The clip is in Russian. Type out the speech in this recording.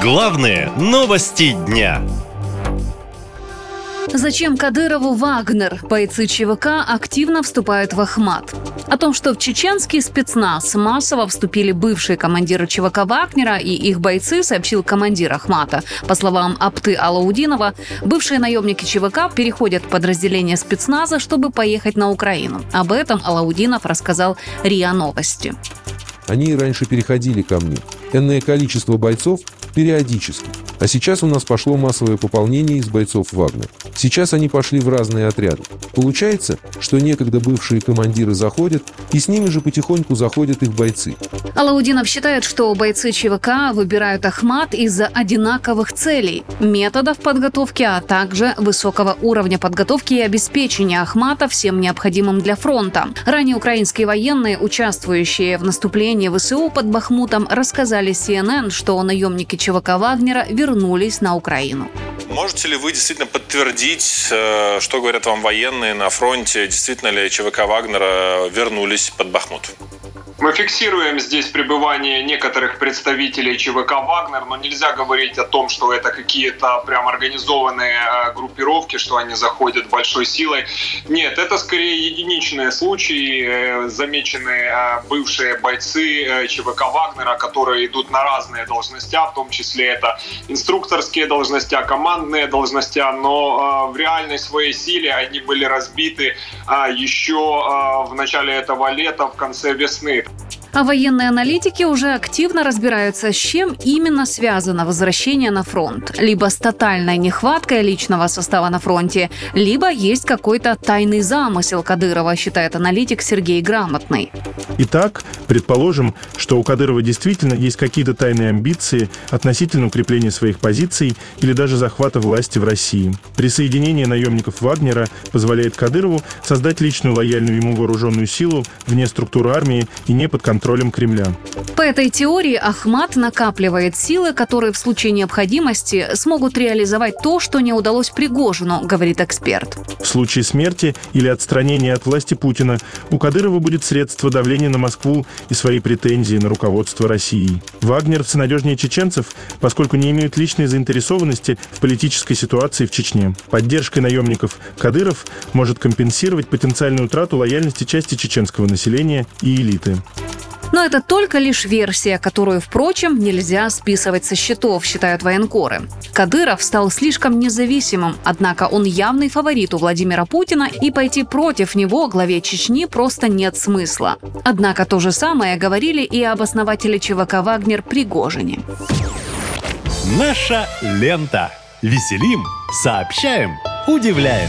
Главные новости дня. Зачем Кадырову Вагнер? Бойцы ЧВК активно вступают в Ахмат. О том, что в чеченский спецназ массово вступили бывшие командиры ЧВК Вагнера и их бойцы, сообщил командир Ахмата. По словам Апты Алаудинова, бывшие наемники ЧВК переходят в подразделение спецназа, чтобы поехать на Украину. Об этом Алаудинов рассказал РИА Новости. Они раньше переходили ко мне. Энное количество бойцов периодически. А сейчас у нас пошло массовое пополнение из бойцов Вагнер. Сейчас они пошли в разные отряды. Получается, что некогда бывшие командиры заходят, и с ними же потихоньку заходят их бойцы. Алаудинов считает, что бойцы ЧВК выбирают Ахмат из-за одинаковых целей, методов подготовки, а также высокого уровня подготовки и обеспечения Ахмата всем необходимым для фронта. Ранее украинские военные, участвующие в наступлении ВСУ под Бахмутом, рассказали CNN, что наемники ЧВК Вагнера вернулись на Украину. Можете ли вы действительно подтвердить, э, что говорят вам военные на фронте? Действительно ли ЧВК Вагнера вернулись под Бахмут? Мы фиксируем здесь пребывание некоторых представителей ЧВК «Вагнер», но нельзя говорить о том, что это какие-то прям организованные э, группировки, что они заходят большой силой. Нет, это скорее единичные случаи, э, замеченные э, бывшие бойцы ЧВК «Вагнера», которые идут на разные должности, в том числе это инструкторские должности, командные должности, но в реальной своей силе они были разбиты еще в начале этого лета, в конце весны. А военные аналитики уже активно разбираются, с чем именно связано возвращение на фронт. Либо с тотальной нехваткой личного состава на фронте, либо есть какой-то тайный замысел Кадырова, считает аналитик Сергей Грамотный. Итак, предположим, что у Кадырова действительно есть какие-то тайные амбиции относительно укрепления своих позиций или даже захвата власти в России. Присоединение наемников Вагнера позволяет Кадырову создать личную лояльную ему вооруженную силу вне структуры армии и не под контролем Кремля. По этой теории Ахмат накапливает силы, которые в случае необходимости смогут реализовать то, что не удалось Пригожину, говорит эксперт. В случае смерти или отстранения от власти Путина у Кадырова будет средство давления на Москву и свои претензии на руководство России. Вагнеровцы надежнее чеченцев, поскольку не имеют личной заинтересованности в политической ситуации в Чечне. Поддержкой наемников Кадыров может компенсировать потенциальную утрату лояльности части чеченского населения и элиты. Но это только лишь версия, которую, впрочем, нельзя списывать со счетов, считают военкоры. Кадыров стал слишком независимым, однако он явный фаворит у Владимира Путина, и пойти против него главе Чечни просто нет смысла. Однако то же самое говорили и об основателе ЧВК «Вагнер» Пригожине. Наша лента. Веселим, сообщаем, удивляем.